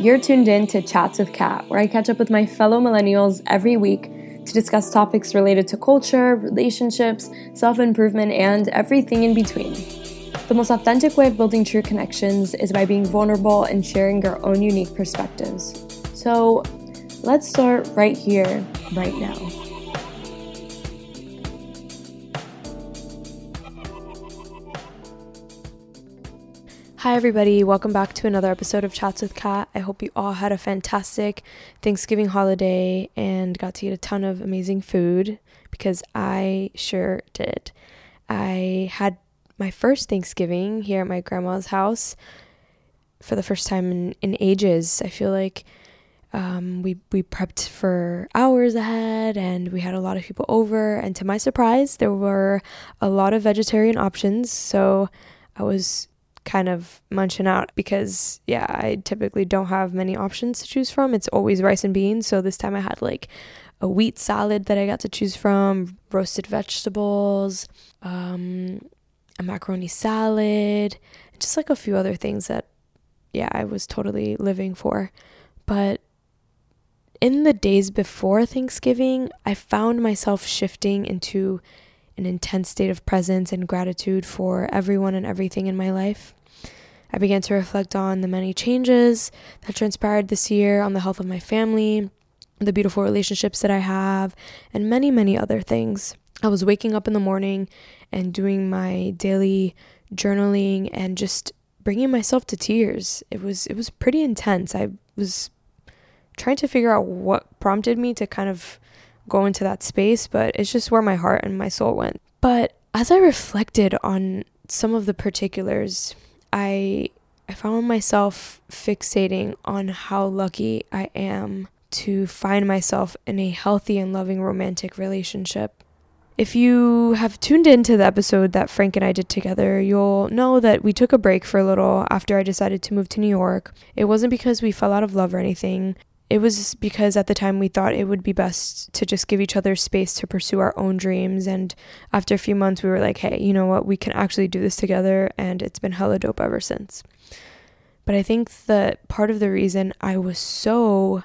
You're tuned in to Chats with Kat, where I catch up with my fellow millennials every week to discuss topics related to culture, relationships, self improvement, and everything in between. The most authentic way of building true connections is by being vulnerable and sharing your own unique perspectives. So let's start right here, right now. Hi, everybody. Welcome back to another episode of Chats with Kat. I hope you all had a fantastic Thanksgiving holiday and got to eat a ton of amazing food because I sure did. I had my first Thanksgiving here at my grandma's house for the first time in, in ages. I feel like um, we we prepped for hours ahead and we had a lot of people over and to my surprise there were a lot of vegetarian options so I was kind of munching out because yeah, I typically don't have many options to choose from. It's always rice and beans. So this time I had like a wheat salad that I got to choose from, roasted vegetables, um, a macaroni salad, just like a few other things that yeah, I was totally living for. But in the days before Thanksgiving, I found myself shifting into an intense state of presence and gratitude for everyone and everything in my life. I began to reflect on the many changes that transpired this year, on the health of my family, the beautiful relationships that I have, and many, many other things. I was waking up in the morning and doing my daily journaling and just bringing myself to tears. It was it was pretty intense. I was trying to figure out what prompted me to kind of go into that space, but it's just where my heart and my soul went. But as I reflected on some of the particulars I I found myself fixating on how lucky I am to find myself in a healthy and loving romantic relationship. If you have tuned into the episode that Frank and I did together, you'll know that we took a break for a little after I decided to move to New York. It wasn't because we fell out of love or anything. It was because at the time we thought it would be best to just give each other space to pursue our own dreams. And after a few months, we were like, hey, you know what? We can actually do this together. And it's been hella dope ever since. But I think that part of the reason I was so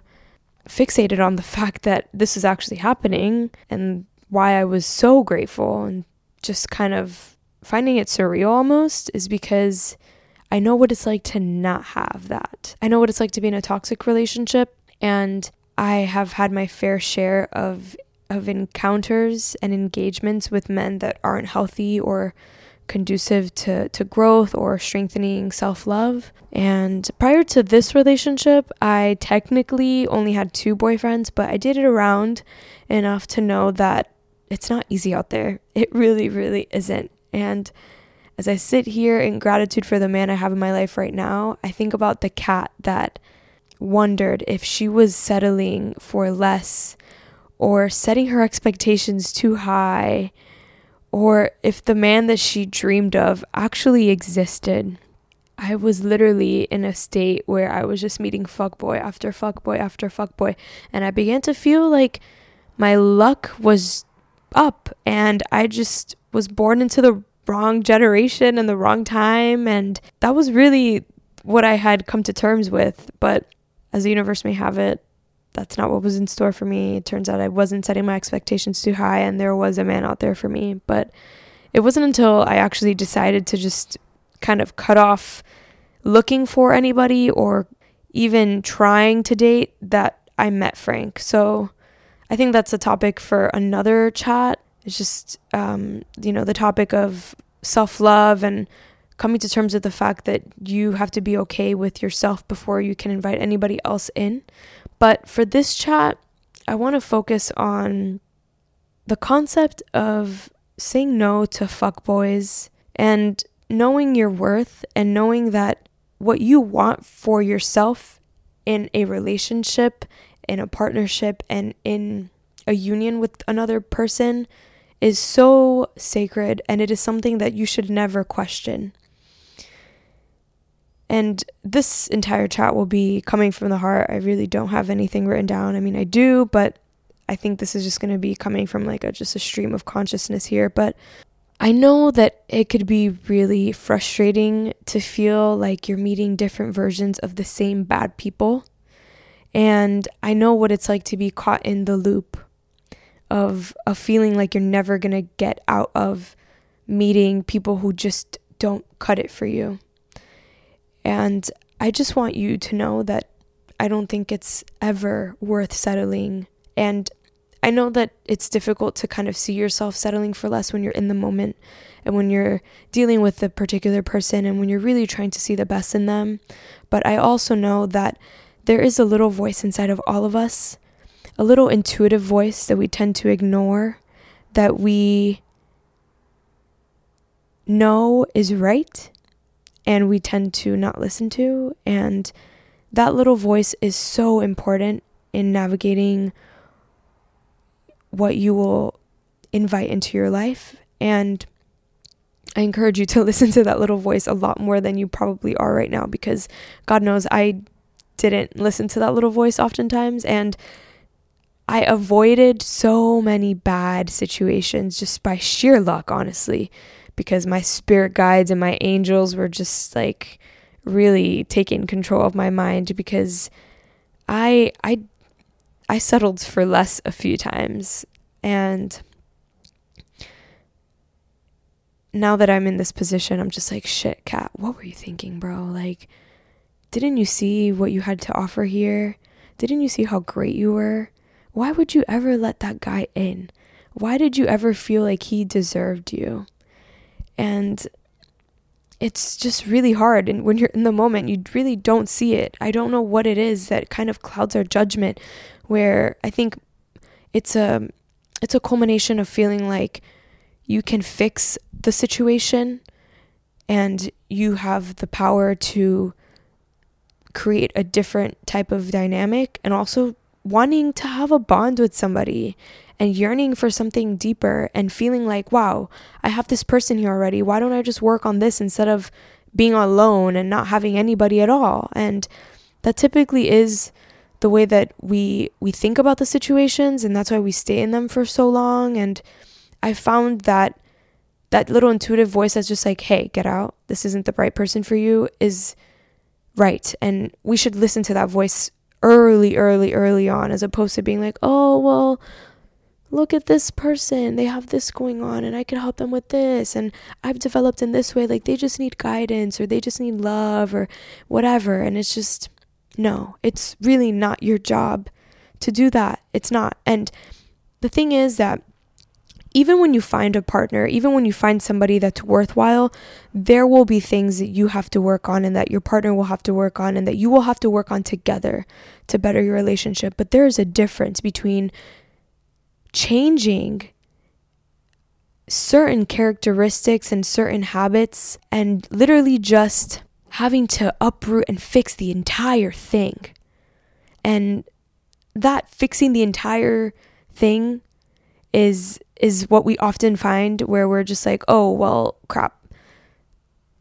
fixated on the fact that this is actually happening and why I was so grateful and just kind of finding it surreal almost is because I know what it's like to not have that. I know what it's like to be in a toxic relationship and I have had my fair share of of encounters and engagements with men that aren't healthy or conducive to, to growth or strengthening self love. And prior to this relationship, I technically only had two boyfriends, but I dated around enough to know that it's not easy out there. It really, really isn't. And as I sit here in gratitude for the man I have in my life right now, I think about the cat that wondered if she was settling for less or setting her expectations too high or if the man that she dreamed of actually existed. I was literally in a state where I was just meeting fuckboy after fuckboy after fuckboy and I began to feel like my luck was up and I just was born into the wrong generation and the wrong time and that was really what I had come to terms with but as the universe may have it, that's not what was in store for me. It turns out I wasn't setting my expectations too high and there was a man out there for me. But it wasn't until I actually decided to just kind of cut off looking for anybody or even trying to date that I met Frank. So I think that's a topic for another chat. It's just, um, you know, the topic of self love and coming to terms with the fact that you have to be okay with yourself before you can invite anybody else in. But for this chat, I want to focus on the concept of saying no to fuckboys and knowing your worth and knowing that what you want for yourself in a relationship, in a partnership, and in a union with another person is so sacred and it is something that you should never question. And this entire chat will be coming from the heart. I really don't have anything written down. I mean, I do, but I think this is just going to be coming from like a just a stream of consciousness here, but I know that it could be really frustrating to feel like you're meeting different versions of the same bad people. And I know what it's like to be caught in the loop of a feeling like you're never going to get out of meeting people who just don't cut it for you. And I just want you to know that I don't think it's ever worth settling. And I know that it's difficult to kind of see yourself settling for less when you're in the moment and when you're dealing with a particular person and when you're really trying to see the best in them. But I also know that there is a little voice inside of all of us, a little intuitive voice that we tend to ignore, that we know is right and we tend to not listen to. And that little voice is so important in navigating what you will invite into your life. And I encourage you to listen to that little voice a lot more than you probably are right now because God knows I didn't listen to that little voice oftentimes. And I avoided so many bad situations just by sheer luck, honestly because my spirit guides and my angels were just like really taking control of my mind because I I I settled for less a few times. And now that I'm in this position I'm just like shit cat what were you thinking bro? Like didn't you see what you had to offer here? Didn't you see how great you were? Why would you ever let that guy in? Why did you ever feel like he deserved you and it's just really hard. And when you're in the moment, you really don't see it. I don't know what it is that kind of clouds our judgment, where I think it's a it's a culmination of feeling like you can fix the situation and you have the power to create a different type of dynamic and also wanting to have a bond with somebody and yearning for something deeper and feeling like, wow, I have this person here already. Why don't I just work on this instead of being alone and not having anybody at all? And that typically is the way that we we think about the situations and that's why we stay in them for so long and I found that that little intuitive voice that's just like, "Hey, get out. This isn't the right person for you." is right. And we should listen to that voice early, early, early on as opposed to being like, "Oh, well, look at this person they have this going on and i could help them with this and i've developed in this way like they just need guidance or they just need love or whatever. And it's just no it's really not your job to do that. It's not. And the thing is that even when you find a partner, even when you find somebody that's worthwhile, there will be things that you have to work on and that your partner will have to work on and that you will have to work on together to better your relationship. But there is a difference between changing certain characteristics and certain habits and literally just having to uproot and fix the entire thing. And that fixing the entire thing is is what we often find where we're just like, "Oh, well, crap.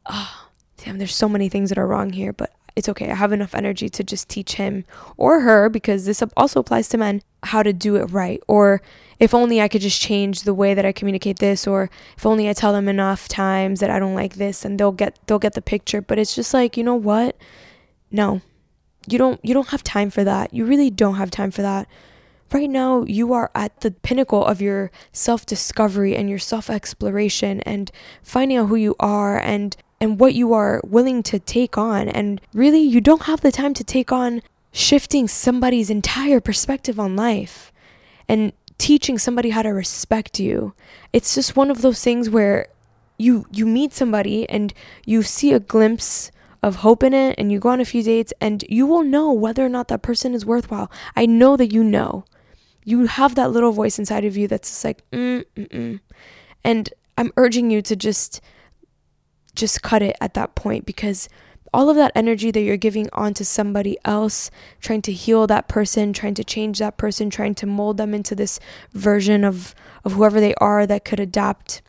Oh, damn, there's so many things that are wrong here, but it's okay. I have enough energy to just teach him or her, because this also applies to men, how to do it right. Or if only I could just change the way that I communicate this, or if only I tell them enough times that I don't like this and they'll get they'll get the picture. But it's just like, you know what? No. You don't you don't have time for that. You really don't have time for that. Right now, you are at the pinnacle of your self discovery and your self exploration and finding out who you are and and what you are willing to take on. And really, you don't have the time to take on shifting somebody's entire perspective on life and teaching somebody how to respect you. It's just one of those things where you you meet somebody and you see a glimpse of hope in it and you go on a few dates and you will know whether or not that person is worthwhile. I know that you know. You have that little voice inside of you that's just like mm mm. mm. And I'm urging you to just just cut it at that point because all of that energy that you're giving onto somebody else, trying to heal that person, trying to change that person, trying to mold them into this version of, of whoever they are that could adapt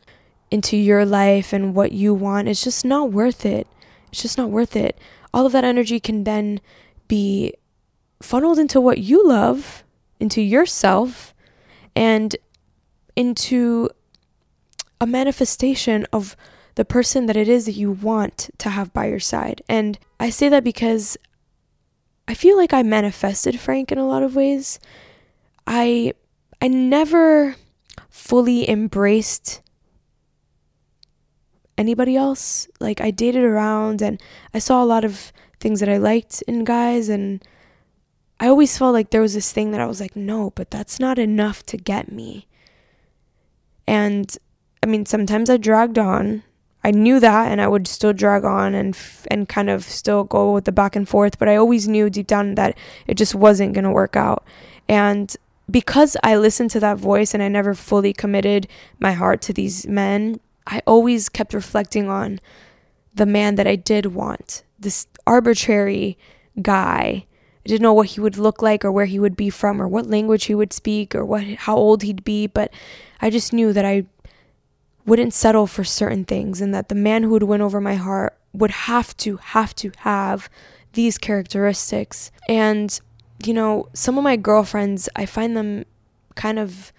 into your life and what you want, it's just not worth it. It's just not worth it. All of that energy can then be funneled into what you love, into yourself, and into a manifestation of the person that it is that you want to have by your side. And I say that because I feel like I manifested Frank in a lot of ways. I I never fully embraced anybody else. Like I dated around and I saw a lot of things that I liked in guys and I always felt like there was this thing that I was like, no, but that's not enough to get me. And I mean, sometimes I dragged on. I knew that and I would still drag on and and kind of still go with the back and forth, but I always knew deep down that it just wasn't going to work out. And because I listened to that voice and I never fully committed my heart to these men, I always kept reflecting on the man that I did want. This arbitrary guy. I didn't know what he would look like or where he would be from or what language he would speak or what how old he'd be, but I just knew that I wouldn't settle for certain things and that the man who would win over my heart would have to have to have these characteristics. And you know some of my girlfriends i find them kind of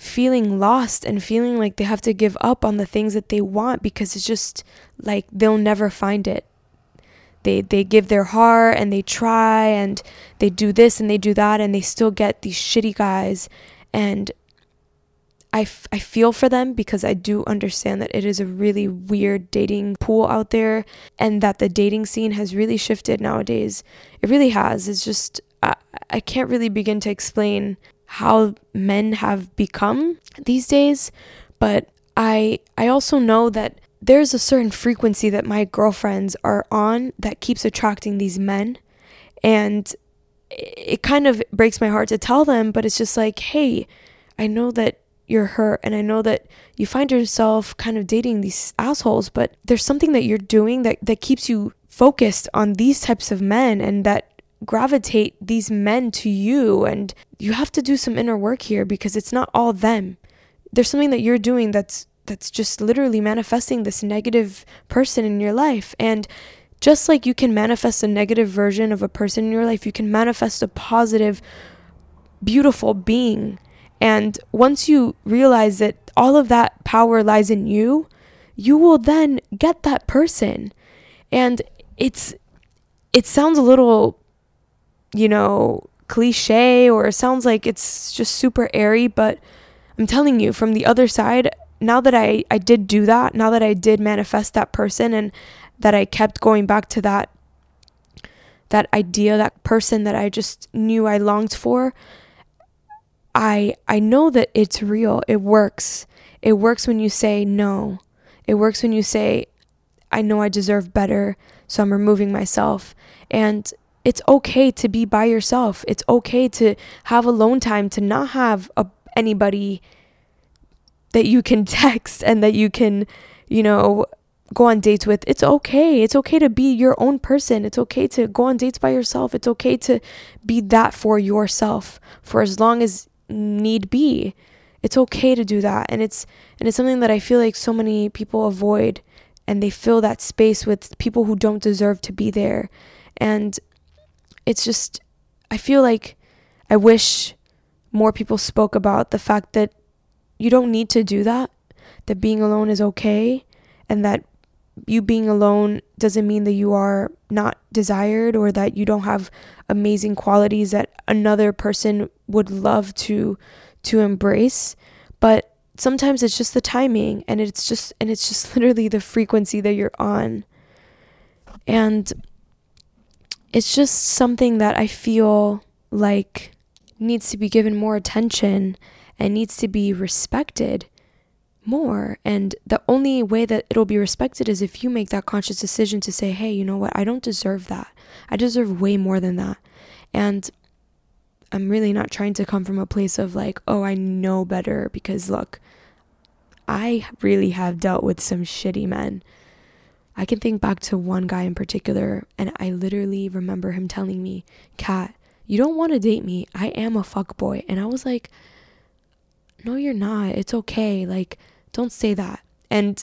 feeling lost and feeling like they have to give up on the things that they want because it's just like they'll never find it. They they give their heart and they try and they do this and they do that and they still get these shitty guys. And I, f- I feel for them because I do understand that it is a really weird dating pool out there and that the dating scene has really shifted nowadays. It really has. It's just, I, I can't really begin to explain how men have become these days, but I, I also know that there's a certain frequency that my girlfriends are on that keeps attracting these men. And it kind of breaks my heart to tell them, but it's just like, hey, I know that you're hurt and I know that you find yourself kind of dating these assholes, but there's something that you're doing that, that keeps you focused on these types of men and that gravitate these men to you and you have to do some inner work here because it's not all them. There's something that you're doing that's that's just literally manifesting this negative person in your life and just like you can manifest a negative version of a person in your life, you can manifest a positive beautiful being and once you realize that all of that power lies in you, you will then get that person. And it's it sounds a little you know, cliche or it sounds like it's just super airy, but I'm telling you from the other side, now that I I did do that, now that I did manifest that person and that I kept going back to that that idea, that person that I just knew I longed for, I I know that it's real. It works. It works when you say no. It works when you say I know I deserve better, so I'm removing myself. And it's okay to be by yourself. It's okay to have alone time, to not have a, anybody that you can text and that you can, you know, go on dates with. It's okay. It's okay to be your own person. It's okay to go on dates by yourself. It's okay to be that for yourself for as long as need be. It's okay to do that. And it's and it's something that I feel like so many people avoid and they fill that space with people who don't deserve to be there. And it's just I feel like I wish more people spoke about the fact that you don't need to do that, that being alone is okay, and that you being alone doesn't mean that you are not desired or that you don't have amazing qualities that another person would love to to embrace but sometimes it's just the timing and it's just and it's just literally the frequency that you're on and it's just something that I feel like needs to be given more attention and needs to be respected more. And the only way that it'll be respected is if you make that conscious decision to say, hey, you know what? I don't deserve that. I deserve way more than that. And I'm really not trying to come from a place of like, oh, I know better because look, I really have dealt with some shitty men. I can think back to one guy in particular, and I literally remember him telling me, Kat, you don't want to date me. I am a fuck boy. And I was like, no, you're not. It's okay. Like, don't say that. And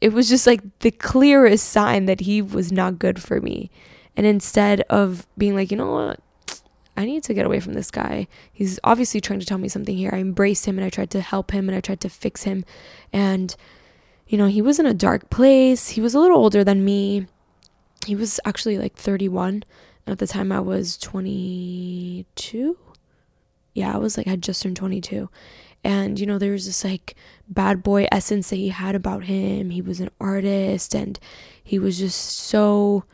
it was just like the clearest sign that he was not good for me. And instead of being like, you know what, I need to get away from this guy. He's obviously trying to tell me something here. I embraced him and I tried to help him and I tried to fix him. And, you know, he was in a dark place. He was a little older than me. He was actually like 31. And at the time I was 22. Yeah, I was like, I had just turned 22. And, you know, there was this like bad boy essence that he had about him. He was an artist and he was just so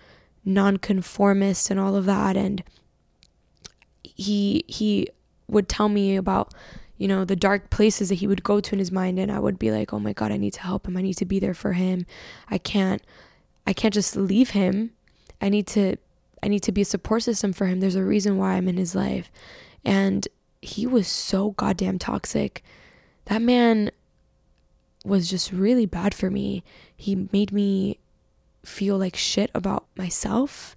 nonconformist and all of that. And he, he would tell me about, you know, the dark places that he would go to in his mind. And I would be like, oh my God, I need to help him. I need to be there for him. I can't, I can't just leave him. I need to, I need to be a support system for him. There's a reason why I'm in his life. And he was so goddamn toxic. That man was just really bad for me. He made me feel like shit about myself.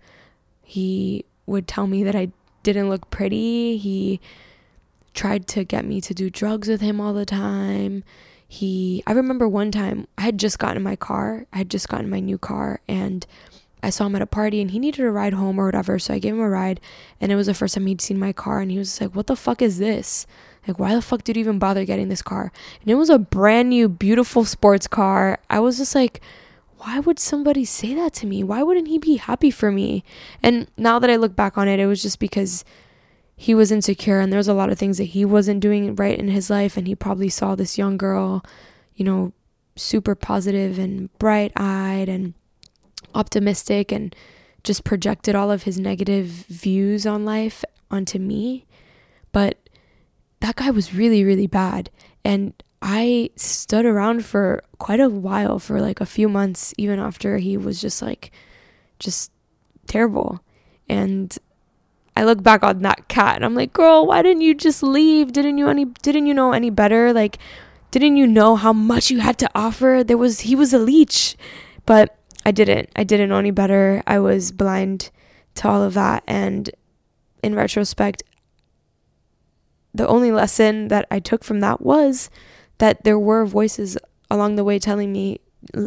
He would tell me that I didn't look pretty. He tried to get me to do drugs with him all the time. He I remember one time I had just gotten my car. I had just gotten my new car and I saw him at a party and he needed a ride home or whatever. So I gave him a ride and it was the first time he'd seen my car and he was like, What the fuck is this? Like, why the fuck did you even bother getting this car? And it was a brand new, beautiful sports car. I was just like, why would somebody say that to me? Why wouldn't he be happy for me? And now that I look back on it, it was just because he was insecure and there was a lot of things that he wasn't doing right in his life. And he probably saw this young girl, you know, super positive and bright eyed and optimistic and just projected all of his negative views on life onto me. But that guy was really, really bad. And I stood around for quite a while, for like a few months, even after he was just like, just terrible. And I look back on that cat and I'm like, girl, why didn't you just leave? Didn't you any didn't you know any better? Like, didn't you know how much you had to offer? There was he was a leech. But I didn't. I didn't know any better. I was blind to all of that. And in retrospect, the only lesson that I took from that was that there were voices along the way telling me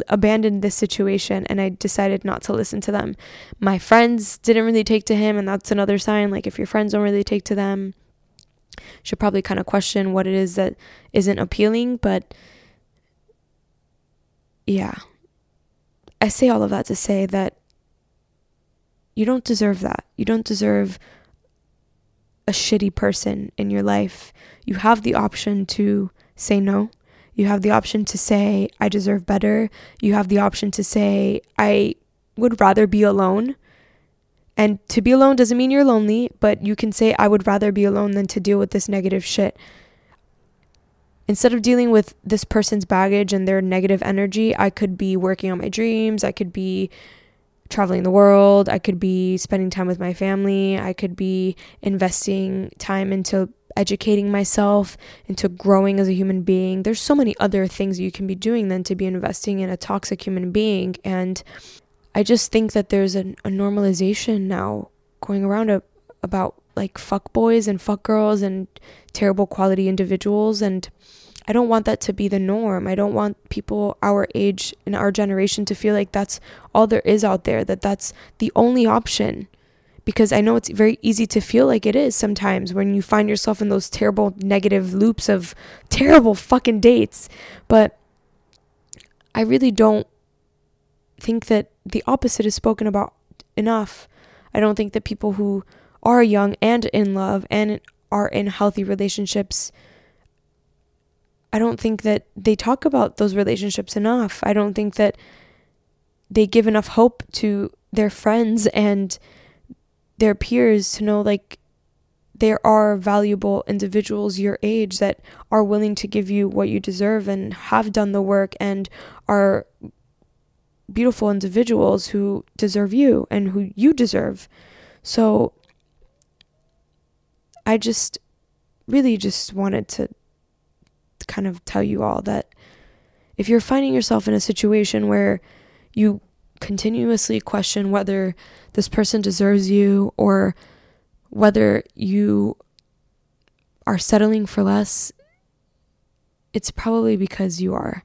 abandon this situation and I decided not to listen to them. My friends didn't really take to him and that's another sign like if your friends don't really take to them should probably kind of question what it is that isn't appealing but yeah I say all of that to say that you don't deserve that. You don't deserve a shitty person in your life. You have the option to say no. You have the option to say, I deserve better. You have the option to say, I would rather be alone. And to be alone doesn't mean you're lonely, but you can say, I would rather be alone than to deal with this negative shit instead of dealing with this person's baggage and their negative energy, I could be working on my dreams. I could be traveling the world. I could be spending time with my family. I could be investing time into educating myself, into growing as a human being. There's so many other things you can be doing than to be investing in a toxic human being. And I just think that there's a, a normalization now going around a, about like fuck boys and fuck girls and terrible quality individuals and I don't want that to be the norm. I don't want people our age in our generation to feel like that's all there is out there, that that's the only option. Because I know it's very easy to feel like it is sometimes when you find yourself in those terrible negative loops of terrible fucking dates. But I really don't think that the opposite is spoken about enough. I don't think that people who are young and in love and are in healthy relationships I don't think that they talk about those relationships enough. I don't think that they give enough hope to their friends and their peers to know like there are valuable individuals your age that are willing to give you what you deserve and have done the work and are beautiful individuals who deserve you and who you deserve. So I just really just wanted to kind of tell you all that if you're finding yourself in a situation where you continuously question whether this person deserves you or whether you are settling for less, it's probably because you are.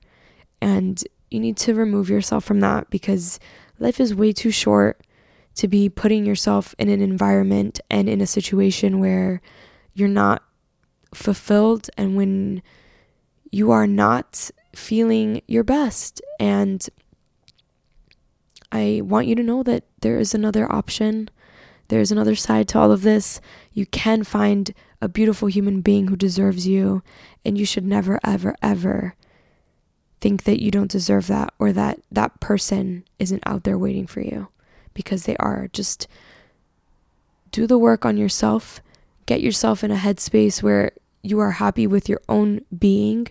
And you need to remove yourself from that because life is way too short to be putting yourself in an environment and in a situation where you're not fulfilled and when you are not feeling your best. And I want you to know that there is another option. There's another side to all of this. You can find a beautiful human being who deserves you, and you should never, ever, ever think that you don't deserve that or that that person isn't out there waiting for you because they are. Just do the work on yourself, get yourself in a headspace where you are happy with your own being,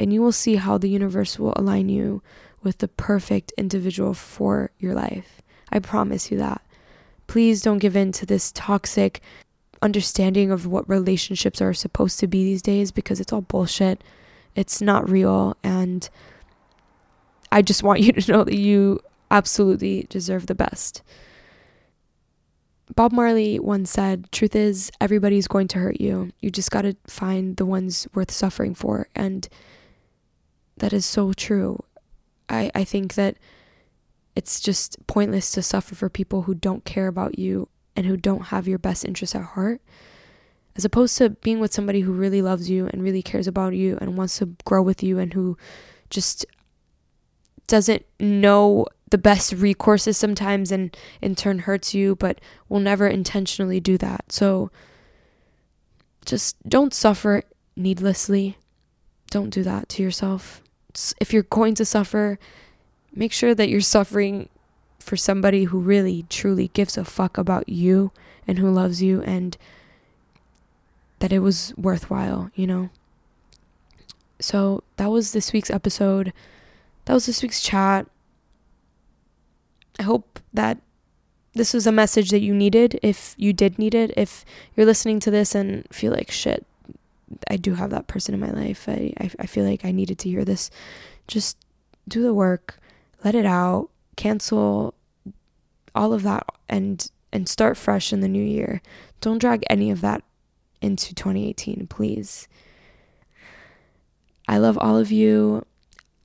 and you will see how the universe will align you with the perfect individual for your life. I promise you that. Please don't give in to this toxic understanding of what relationships are supposed to be these days because it's all bullshit. It's not real. And I just want you to know that you absolutely deserve the best. Bob Marley once said, Truth is, everybody's going to hurt you. You just got to find the ones worth suffering for. And that is so true. I, I think that it's just pointless to suffer for people who don't care about you and who don't have your best interests at heart, as opposed to being with somebody who really loves you and really cares about you and wants to grow with you and who just doesn't know the best recourses sometimes and in turn hurts you, but will never intentionally do that. So just don't suffer needlessly. Don't do that to yourself. If you're going to suffer, make sure that you're suffering for somebody who really truly gives a fuck about you and who loves you and that it was worthwhile, you know? So that was this week's episode. That was this week's chat. I hope that this was a message that you needed if you did need it. If you're listening to this and feel like shit, I do have that person in my life. I, I, I feel like I needed to hear this. Just do the work, let it out, cancel all of that and and start fresh in the new year. Don't drag any of that into 2018, please. I love all of you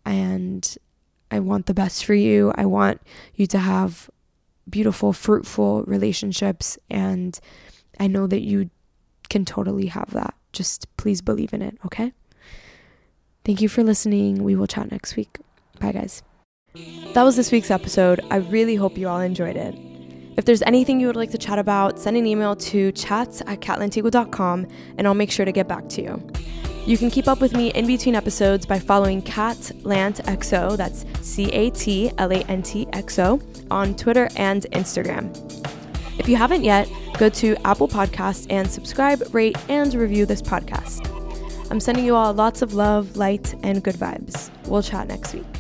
and I want the best for you. I want you to have beautiful, fruitful relationships and I know that you can totally have that. Just please believe in it, okay? Thank you for listening. We will chat next week. Bye, guys. That was this week's episode. I really hope you all enjoyed it. If there's anything you would like to chat about, send an email to chats at catlantigua.com and I'll make sure to get back to you. You can keep up with me in between episodes by following CatLantXO, that's C A T L A N T X O, on Twitter and Instagram. If you haven't yet, go to Apple Podcasts and subscribe, rate, and review this podcast. I'm sending you all lots of love, light, and good vibes. We'll chat next week.